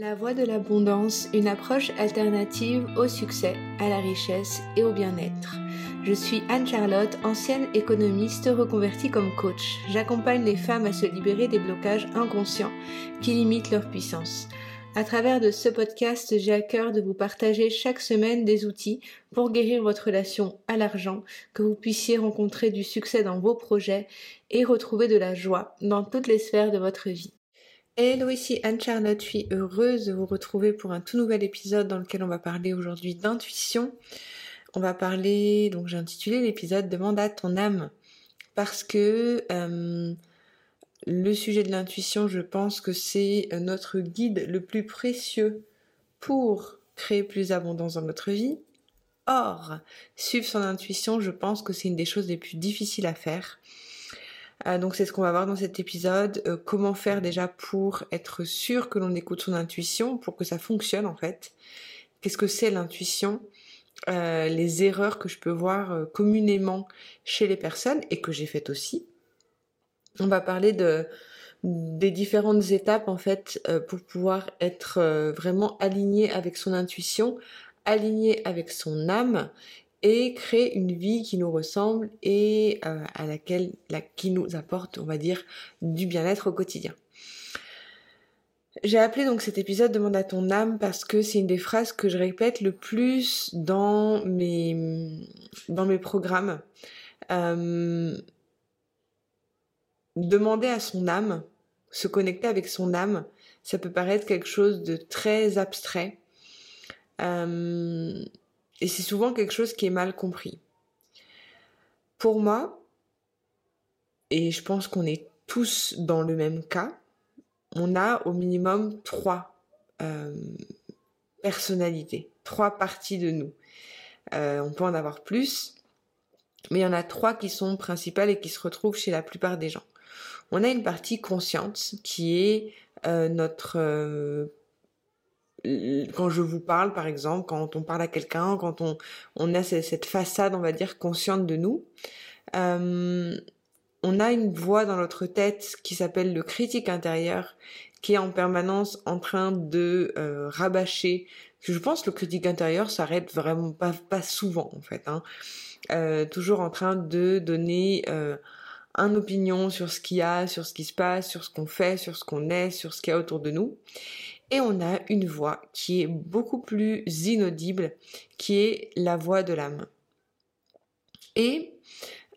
La voie de l'abondance, une approche alternative au succès, à la richesse et au bien-être. Je suis Anne-Charlotte, ancienne économiste reconvertie comme coach. J'accompagne les femmes à se libérer des blocages inconscients qui limitent leur puissance. À travers de ce podcast, j'ai à cœur de vous partager chaque semaine des outils pour guérir votre relation à l'argent, que vous puissiez rencontrer du succès dans vos projets et retrouver de la joie dans toutes les sphères de votre vie. Hello, ici Anne-Charlotte, je suis heureuse de vous retrouver pour un tout nouvel épisode dans lequel on va parler aujourd'hui d'intuition. On va parler, donc j'ai intitulé l'épisode Demande à ton âme, parce que euh, le sujet de l'intuition, je pense que c'est notre guide le plus précieux pour créer plus d'abondance dans notre vie. Or, suivre son intuition, je pense que c'est une des choses les plus difficiles à faire. Euh, donc c'est ce qu'on va voir dans cet épisode. Euh, comment faire déjà pour être sûr que l'on écoute son intuition, pour que ça fonctionne en fait. Qu'est-ce que c'est l'intuition? Euh, Les erreurs que je peux voir communément chez les personnes et que j'ai faites aussi. On va parler de des différentes étapes en fait pour pouvoir être vraiment aligné avec son intuition, aligné avec son âme et créer une vie qui nous ressemble et euh, à laquelle la, qui nous apporte, on va dire, du bien-être au quotidien. J'ai appelé donc cet épisode Demande à ton âme parce que c'est une des phrases que je répète le plus dans mes dans mes programmes. Euh, demander à son âme, se connecter avec son âme, ça peut paraître quelque chose de très abstrait. Euh, et c'est souvent quelque chose qui est mal compris. Pour moi, et je pense qu'on est tous dans le même cas, on a au minimum trois euh, personnalités, trois parties de nous. Euh, on peut en avoir plus, mais il y en a trois qui sont principales et qui se retrouvent chez la plupart des gens. On a une partie consciente qui est euh, notre quand je vous parle, par exemple, quand on parle à quelqu'un, quand on, on a cette façade, on va dire, consciente de nous, euh, on a une voix dans notre tête qui s'appelle le critique intérieur, qui est en permanence en train de euh, rabâcher. Je pense que le critique intérieur s'arrête vraiment pas, pas souvent, en fait. Hein. Euh, toujours en train de donner euh, un opinion sur ce qu'il y a, sur ce qui se passe, sur ce qu'on fait, sur ce qu'on est, sur ce qu'il y a autour de nous et on a une voix qui est beaucoup plus inaudible, qui est la voix de l'âme. Et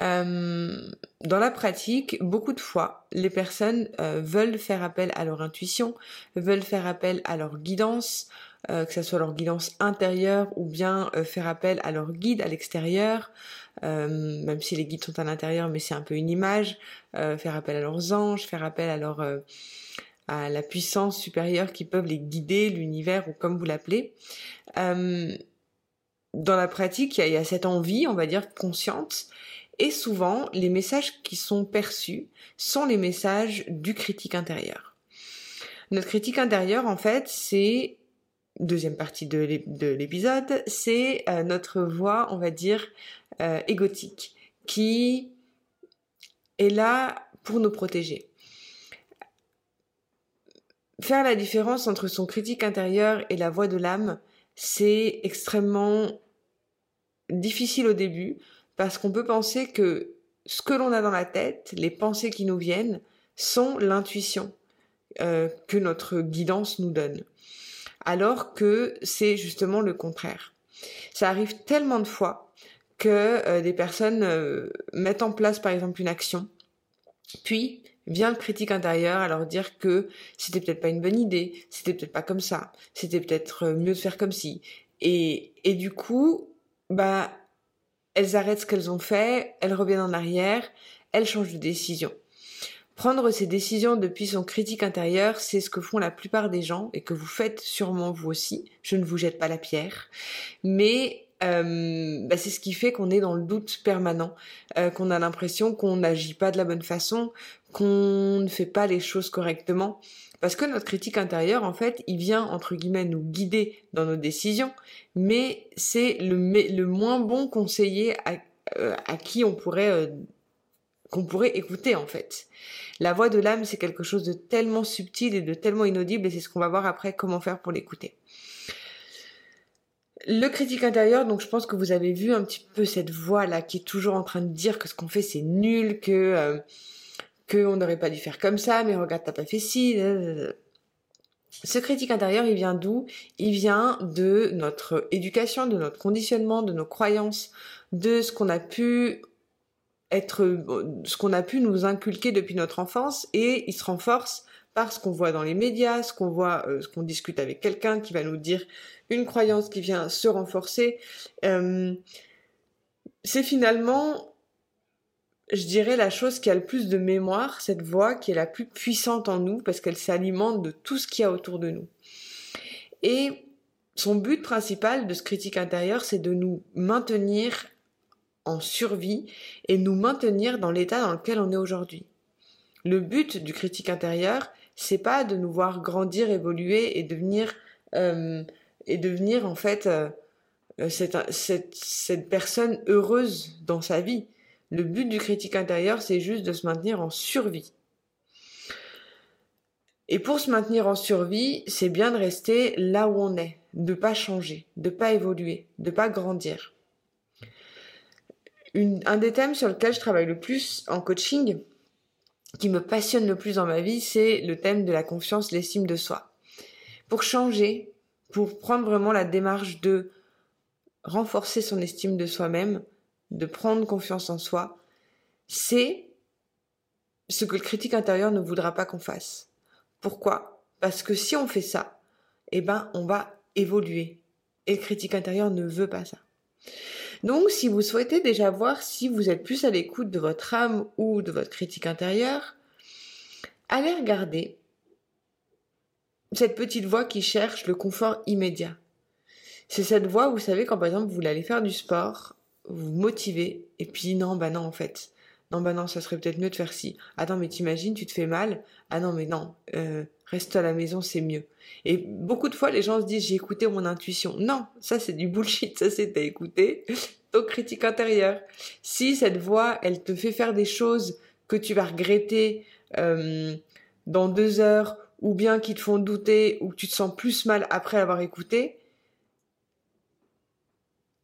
euh, dans la pratique, beaucoup de fois, les personnes euh, veulent faire appel à leur intuition, veulent faire appel à leur guidance, euh, que ce soit leur guidance intérieure ou bien faire appel à leur guide à l'extérieur, même si les guides sont à l'intérieur, mais c'est un peu une image, faire appel à leurs anges, faire appel à leur à la puissance supérieure qui peuvent les guider, l'univers ou comme vous l'appelez. Euh, dans la pratique, il y, a, cette envie, on va dire, consciente. Et souvent, les messages qui sont perçus sont les messages du critique intérieur. Notre critique intérieur, en fait, c'est, deuxième partie de l'épisode, c'est euh, notre voix, on va dire, euh, égotique, qui est là pour nous protéger faire la différence entre son critique intérieur et la voix de l'âme, c'est extrêmement difficile au début parce qu'on peut penser que ce que l'on a dans la tête, les pensées qui nous viennent, sont l'intuition euh, que notre guidance nous donne. Alors que c'est justement le contraire. Ça arrive tellement de fois que euh, des personnes euh, mettent en place par exemple une action, puis vient le critique intérieur à leur dire que c'était peut-être pas une bonne idée, c'était peut-être pas comme ça, c'était peut-être euh, mieux de faire comme si. Et, et du coup, bah, elles arrêtent ce qu'elles ont fait, elles reviennent en arrière, elles changent de décision. Prendre ces décisions depuis son critique intérieur, c'est ce que font la plupart des gens et que vous faites sûrement vous aussi. Je ne vous jette pas la pierre. Mais euh, bah, c'est ce qui fait qu'on est dans le doute permanent, euh, qu'on a l'impression qu'on n'agit pas de la bonne façon, qu'on ne fait pas les choses correctement. Parce que notre critique intérieure, en fait, il vient, entre guillemets, nous guider dans nos décisions, mais c'est le, moins bon conseiller à, euh, à qui on pourrait qu'on pourrait écouter en fait. La voix de l'âme, c'est quelque chose de tellement subtil et de tellement inaudible, et c'est ce qu'on va voir après comment faire pour l'écouter. Le critique intérieur, donc je pense que vous avez vu un petit peu cette voix là qui est toujours en train de dire que ce qu'on fait c'est nul, que euh, qu'on n'aurait pas dû faire comme ça, mais regarde t'as pas fait ci. Ce critique intérieur, il vient d'où? Il vient de notre éducation, de notre conditionnement, de nos croyances, de ce qu'on a pu être, ce qu'on a pu nous inculquer depuis notre enfance, et il se renforce ce qu'on voit dans les médias, ce qu'on voit, euh, ce qu'on discute avec quelqu'un qui va nous dire une croyance qui vient se renforcer. Euh, c'est finalement, je dirais, la chose qui a le plus de mémoire, cette voix qui est la plus puissante en nous parce qu'elle s'alimente de tout ce qu'il y a autour de nous. Et son but principal de ce critique intérieur, c'est de nous maintenir en survie et nous maintenir dans l'état dans lequel on est aujourd'hui. Le but du critique intérieur, c'est pas de nous voir grandir, évoluer et devenir euh, et devenir en fait euh, euh, cette, cette, cette personne heureuse dans sa vie. Le but du critique intérieur, c'est juste de se maintenir en survie. Et pour se maintenir en survie, c'est bien de rester là où on est, de pas changer, de pas évoluer, de pas grandir. Un des thèmes sur lequel je travaille le plus en coaching, qui me passionne le plus dans ma vie, c'est le thème de la confiance, l'estime de soi. Pour changer, pour prendre vraiment la démarche de renforcer son estime de soi-même, de prendre confiance en soi, c'est ce que le critique intérieur ne voudra pas qu'on fasse. Pourquoi? Parce que si on fait ça, eh ben on va évoluer. Et le critique intérieur ne veut pas ça. Donc si vous souhaitez déjà voir si vous êtes plus à l'écoute de votre âme ou de votre critique intérieure, allez regarder cette petite voix qui cherche le confort immédiat. C'est cette voix, vous savez, quand par exemple vous allez faire du sport, vous motivez, et puis non, bah non en fait. Non, bah non, ça serait peut-être mieux de faire ci. Attends, mais t'imagines, tu te fais mal. Ah non, mais non, euh, reste à la maison, c'est mieux. Et beaucoup de fois, les gens se disent, j'ai écouté mon intuition. Non, ça c'est du bullshit, ça c'est t'as écouté ton critique intérieure. Si cette voix, elle te fait faire des choses que tu vas regretter euh, dans deux heures ou bien qui te font douter ou que tu te sens plus mal après avoir écouté,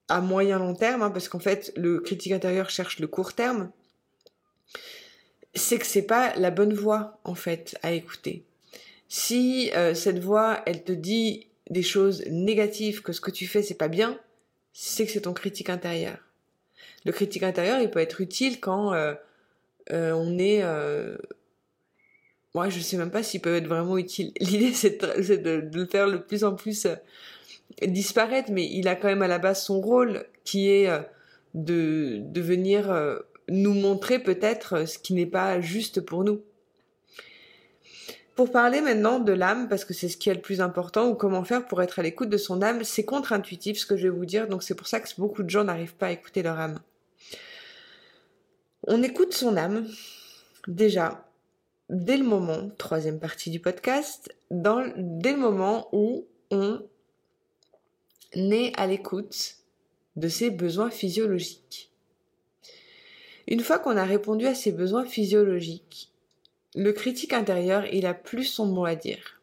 à moyen long terme, hein, parce qu'en fait le critique intérieur cherche le court terme, c'est que c'est pas la bonne voix en fait à écouter. Si euh, cette voix elle te dit des choses négatives, que ce que tu fais c'est pas bien, c'est que c'est ton critique intérieur. Le critique intérieur il peut être utile quand euh, euh, on est moi, je sais même pas s'ils peuvent être vraiment utiles. L'idée, c'est de, le faire le plus en plus euh, disparaître, mais il a quand même à la base son rôle qui est euh, de, de venir euh, nous montrer peut-être ce qui n'est pas juste pour nous. Pour parler maintenant de l'âme, parce que c'est ce qui est le plus important, ou comment faire pour être à l'écoute de son âme, c'est contre-intuitif ce que je vais vous dire, donc c'est pour ça que beaucoup de gens n'arrivent pas à écouter leur âme. On écoute son âme, déjà, dès le moment, troisième partie du podcast, dès le moment où on est à l'écoute de ses besoins physiologiques. Une fois qu'on a répondu à ses besoins physiologiques, le critique intérieur, il a plus son mot à dire.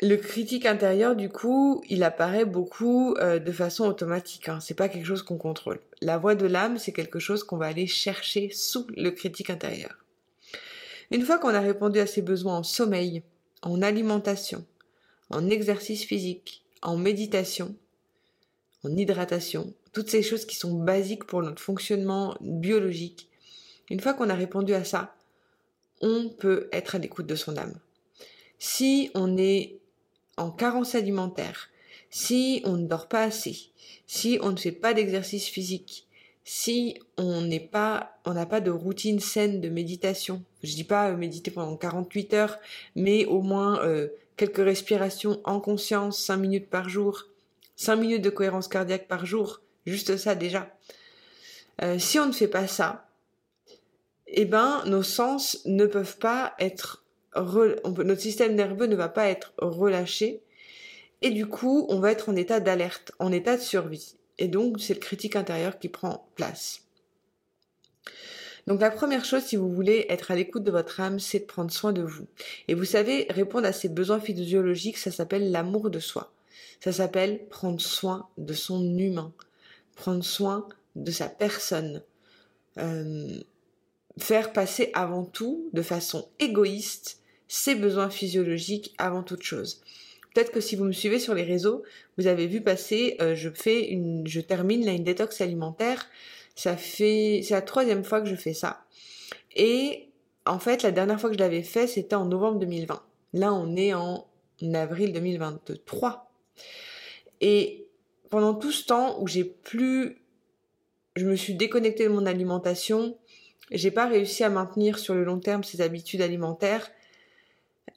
Le critique intérieur, du coup, il apparaît beaucoup euh, de façon automatique. Hein. C'est pas quelque chose qu'on contrôle. La voix de l'âme, c'est quelque chose qu'on va aller chercher sous le critique intérieur. Une fois qu'on a répondu à ses besoins en sommeil, en alimentation, en exercice physique, en méditation, en hydratation, toutes ces choses qui sont basiques pour notre fonctionnement biologique, une fois qu'on a répondu à ça, on peut être à l'écoute de son âme. Si on est en carence alimentaire, si on ne dort pas assez, si on ne fait pas d'exercice physique, si on n'est pas, on n'a pas de routine saine de méditation. Je dis pas euh, méditer pendant 48 heures, mais au moins euh, quelques respirations en conscience, 5 minutes par jour, 5 minutes de cohérence cardiaque par jour, juste ça déjà. Euh, si on ne fait pas ça, eh ben nos sens ne peuvent pas être notre système nerveux ne va pas être relâché et du coup on va être en état d'alerte, en état de survie. Et donc c'est le critique intérieur qui prend place. Donc la première chose, si vous voulez être à l'écoute de votre âme, c'est de prendre soin de vous. Et vous savez, répondre à ces besoins physiologiques, ça s'appelle l'amour de soi. Ça s'appelle prendre soin de son humain, prendre soin de sa personne. Euh, faire passer avant tout, de façon égoïste, ses besoins physiologiques avant toute chose. Peut-être que si vous me suivez sur les réseaux, vous avez vu passer, euh, je fais une, je termine là une détox alimentaire. Ça fait, c'est la troisième fois que je fais ça. Et en fait, la dernière fois que je l'avais fait, c'était en novembre 2020. Là, on est en avril 2023. Et pendant tout ce temps où j'ai plus, je me suis déconnectée de mon alimentation, j'ai pas réussi à maintenir sur le long terme ces habitudes alimentaires.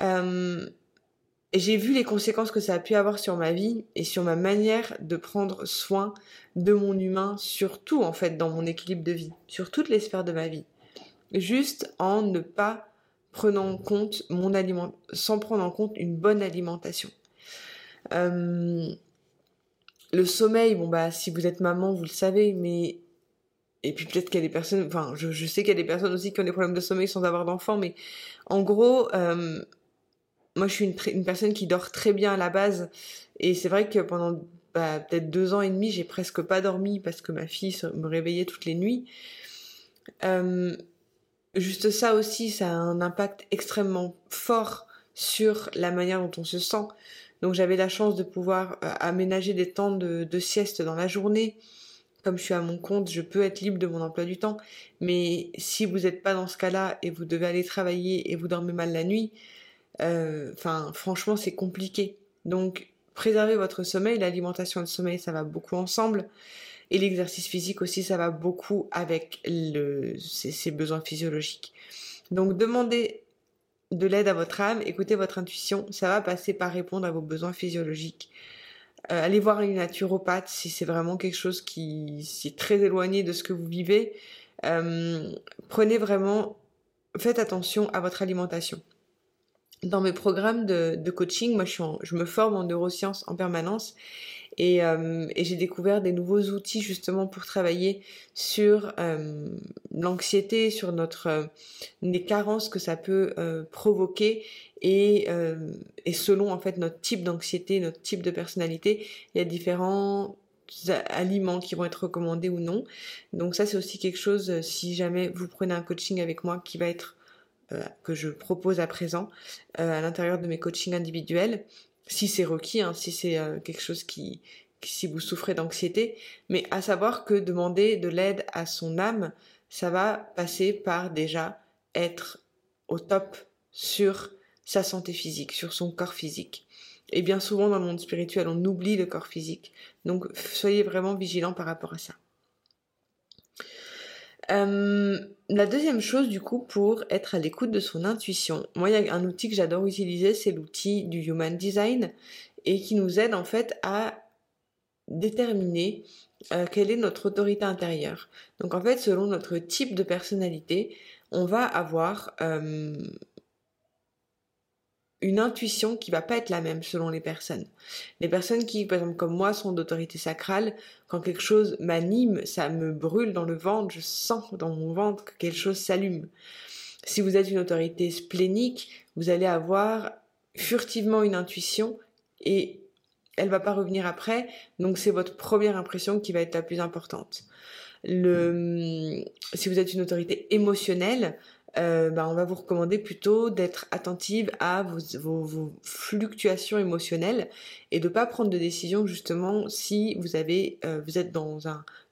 Euh, j'ai vu les conséquences que ça a pu avoir sur ma vie et sur ma manière de prendre soin de mon humain, surtout en fait dans mon équilibre de vie, sur toutes les sphères de ma vie. Juste en ne pas prenant en compte mon aliment, sans prendre en compte une bonne alimentation. Euh, le sommeil, bon bah si vous êtes maman, vous le savez, mais et puis peut-être qu'il y a des personnes, enfin je, sais qu'il y a des personnes aussi qui ont des problèmes de sommeil sans avoir d'enfants, mais en gros, euh, moi, je suis une, personne qui dort très bien à la base. Et c'est vrai que pendant bah, peut-être deux ans et demi, j'ai presque pas dormi parce que ma fille me réveillait toutes les nuits. Euh, juste ça aussi, ça a un impact extrêmement fort sur la manière dont on se sent. Donc j'avais la chance de pouvoir euh, aménager des temps de, sieste dans la journée. Comme je suis à mon compte, je peux être libre de mon emploi du temps. Mais si vous n'êtes pas dans ce cas-là et vous devez aller travailler et vous dormez mal la nuit, euh, enfin, franchement, c'est compliqué. Donc, préservez votre sommeil. L'alimentation et le sommeil, ça va beaucoup ensemble. Et l'exercice physique aussi, ça va beaucoup avec ses, besoins physiologiques. Donc, demandez de l'aide à votre âme, écoutez votre intuition. Ça va passer par répondre à vos besoins physiologiques. Euh, allez voir une naturopathe si c'est vraiment quelque chose qui est très éloigné de ce que vous vivez. Euh, prenez vraiment, faites attention à votre alimentation dans mes programmes de, coaching, moi je me forme en neurosciences en permanence et, euh, et j'ai découvert des nouveaux outils justement pour travailler sur euh, l'anxiété, sur notre euh, les carences que ça peut provoquer et, et selon en fait notre type d'anxiété, notre type de personnalité, il y a différents aliments qui vont être recommandés ou non. Donc ça c'est aussi quelque chose si jamais vous prenez un coaching avec moi qui va être que je propose à présent à l'intérieur de mes coachings individuels, si c'est requis, hein, si c'est euh, quelque chose qui, si vous souffrez d'anxiété, mais à savoir que demander de l'aide à son âme, ça va passer par déjà être au top sur sa santé physique, sur son corps physique. Et bien souvent dans le monde spirituel, on oublie le corps physique. Donc soyez vraiment vigilants par rapport à ça. Euh, la deuxième chose du coup pour être à l'écoute de son intuition, moi il y a un outil que j'adore utiliser, c'est l'outil du Human Design et qui nous aide en fait à déterminer euh, quelle est notre autorité intérieure. Donc en fait selon notre type de personnalité, on va avoir euh, une intuition qui va pas être la même selon les personnes. Les personnes qui, par exemple, comme moi, sont d'autorité sacrale, quand quelque chose m'anime, ça me brûle dans le ventre, je sens dans mon ventre que quelque chose s'allume. Si vous êtes une autorité splénique, vous allez avoir furtivement une intuition et elle va pas revenir après, donc c'est votre première impression qui va être la plus importante. Si vous êtes une autorité émotionnelle, euh, bah, on va vous recommander plutôt d'être attentive à vos, fluctuations émotionnelles et de pas prendre de décision justement si vous avez euh, vous êtes dans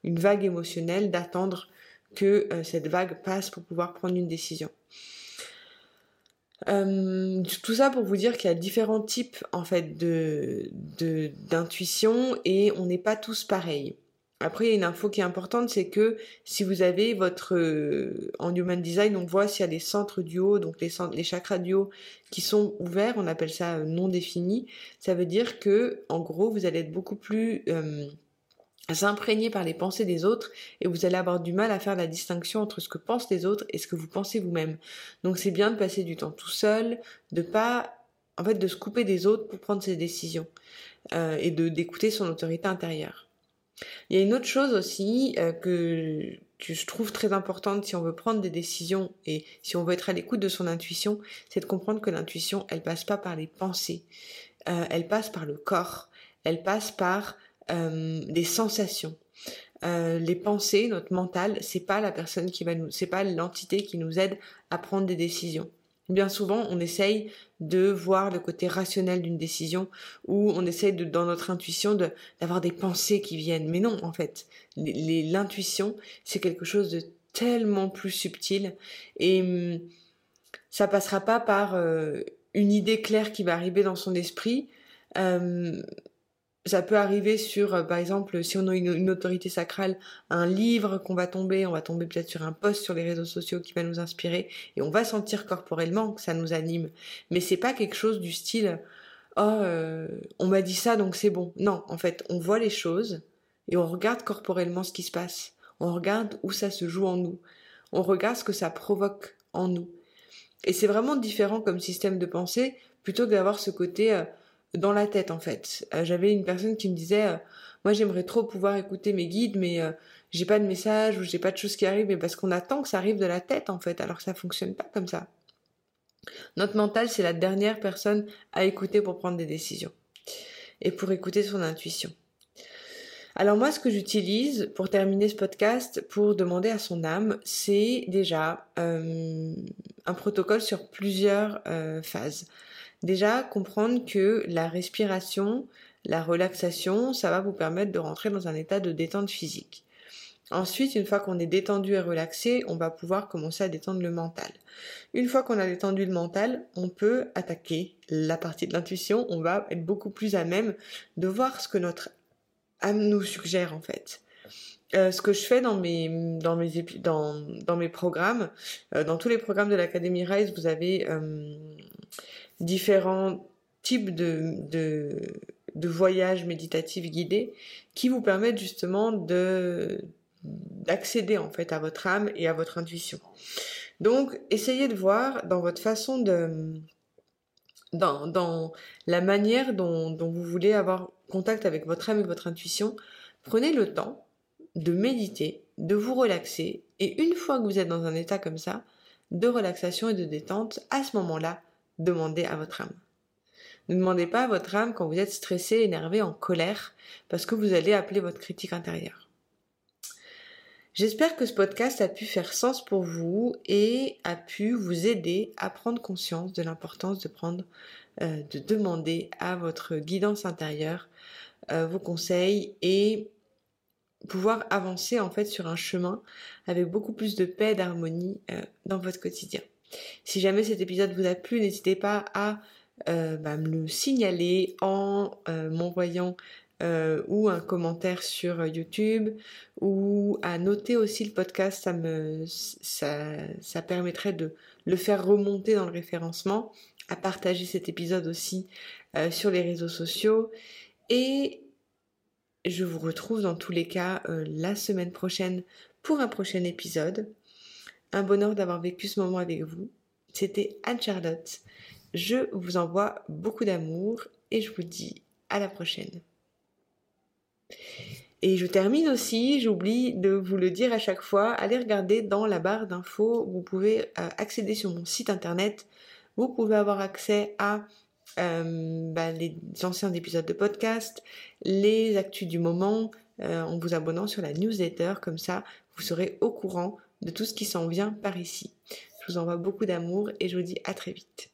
une vague émotionnelle d'attendre que euh, cette vague passe pour pouvoir prendre une décision. tout ça pour vous dire qu'il y a différents types en fait d'intuition et on n'est pas tous pareils. Après, il y a une info qui est importante, c'est que si vous avez votre euh, en human design, on voit s'il y a des centres du haut, donc les, centres, les chakras du haut qui sont ouverts, on appelle ça euh, non défini. Ça veut dire que, en gros, vous allez être beaucoup plus euh, imprégné par les pensées des autres et vous allez avoir du mal à faire la distinction entre ce que pensent les autres et ce que vous pensez vous-même. Donc c'est bien de passer du temps tout seul, de pas en fait de se couper des autres pour prendre ses décisions euh, et de d'écouter son autorité intérieure. Il y a une autre chose aussi euh, que, je trouve très importante si on veut prendre des décisions et si on veut être à l'écoute de son intuition, c'est de comprendre que l'intuition, elle passe pas par les pensées, euh, elle passe par le corps, elle passe par euh, des sensations. Les pensées, notre mental, c'est pas la personne qui va nous, c'est pas l'entité qui nous aide à prendre des décisions. Bien souvent, on essaye de voir le côté rationnel d'une décision ou on essaye de, dans notre intuition d'avoir des pensées qui viennent. Mais non, en fait, l'intuition, c'est quelque chose de tellement plus subtil et hum, ça passera pas par euh, une idée claire qui va arriver dans son esprit. Euh, ça peut arriver sur, euh, par exemple, si on a une, autorité sacrale, un livre qu'on va tomber, on va tomber peut-être sur un post sur les réseaux sociaux qui va nous inspirer, et on va sentir corporellement que ça nous anime. Mais c'est pas quelque chose du style, oh, euh, on m'a dit ça donc c'est bon. Non, en fait, on voit les choses et on regarde corporellement ce qui se passe. On regarde où ça se joue en nous. On regarde ce que ça provoque en nous. Et c'est vraiment différent comme système de pensée plutôt que d'avoir ce côté euh, dans la tête en fait. Euh, j'avais une personne qui me disait euh, moi j'aimerais trop pouvoir écouter mes guides mais j'ai pas de message ou j'ai pas de choses qui arrivent mais parce qu'on attend que ça arrive de la tête en fait alors que ça fonctionne pas comme ça. Notre mental c'est la dernière personne à écouter pour prendre des décisions et pour écouter son intuition. Alors moi, ce que j'utilise pour terminer ce podcast, pour demander à son âme, c'est déjà euh, un protocole sur plusieurs euh, phases. Déjà, comprendre que la respiration, la relaxation, ça va vous permettre de rentrer dans un état de détente physique. Ensuite, une fois qu'on est détendu et relaxé, on va pouvoir commencer à détendre le mental. Une fois qu'on a détendu le mental, on peut attaquer la partie de l'intuition, on va être beaucoup plus à même de voir ce que notre nous suggère en fait. Euh, ce que je fais dans mes dans mes dans, dans mes programmes, euh, dans tous les programmes de l'Académie Rise, vous avez euh, différents types de, voyages méditatifs guidés qui vous permettent justement de d'accéder en fait à votre âme et à votre intuition. Donc, essayez de voir dans votre façon de dans, dans la manière dont, dont vous voulez avoir contact avec votre âme et votre intuition, prenez le temps de méditer, de vous relaxer, et une fois que vous êtes dans un état comme ça, de relaxation et de détente, à ce moment-là, demandez à votre âme. Ne demandez pas à votre âme quand vous êtes stressé, énervé, en colère, parce que vous allez appeler votre critique intérieure. J'espère que ce podcast a pu faire sens pour vous et a pu vous aider à prendre conscience de l'importance de prendre, euh, de demander à votre guidance intérieure euh, vos conseils et pouvoir avancer en fait sur un chemin avec beaucoup plus de paix, d'harmonie euh, dans votre quotidien. Si jamais cet épisode vous a plu, n'hésitez pas à bah, me le signaler en m'envoyant euh, ou un commentaire sur YouTube ou à noter aussi le podcast, ça me ça, permettrait de le faire remonter dans le référencement, à partager cet épisode aussi euh, sur les réseaux sociaux et je vous retrouve dans tous les cas euh, la semaine prochaine pour un prochain épisode. Un bonheur d'avoir vécu ce moment avec vous. C'était Anne-Charlotte. Je vous envoie beaucoup d'amour et je vous dis à la prochaine. Et je termine aussi, j'oublie de vous le dire à chaque fois, allez regarder dans la barre d'infos, vous pouvez euh, accéder sur mon site internet, vous pouvez avoir accès à euh, bah, les anciens épisodes de podcast, les actus du moment, euh, en vous abonnant sur la newsletter, comme ça vous serez au courant de tout ce qui s'en vient par ici. Je vous envoie beaucoup d'amour et je vous dis à très vite.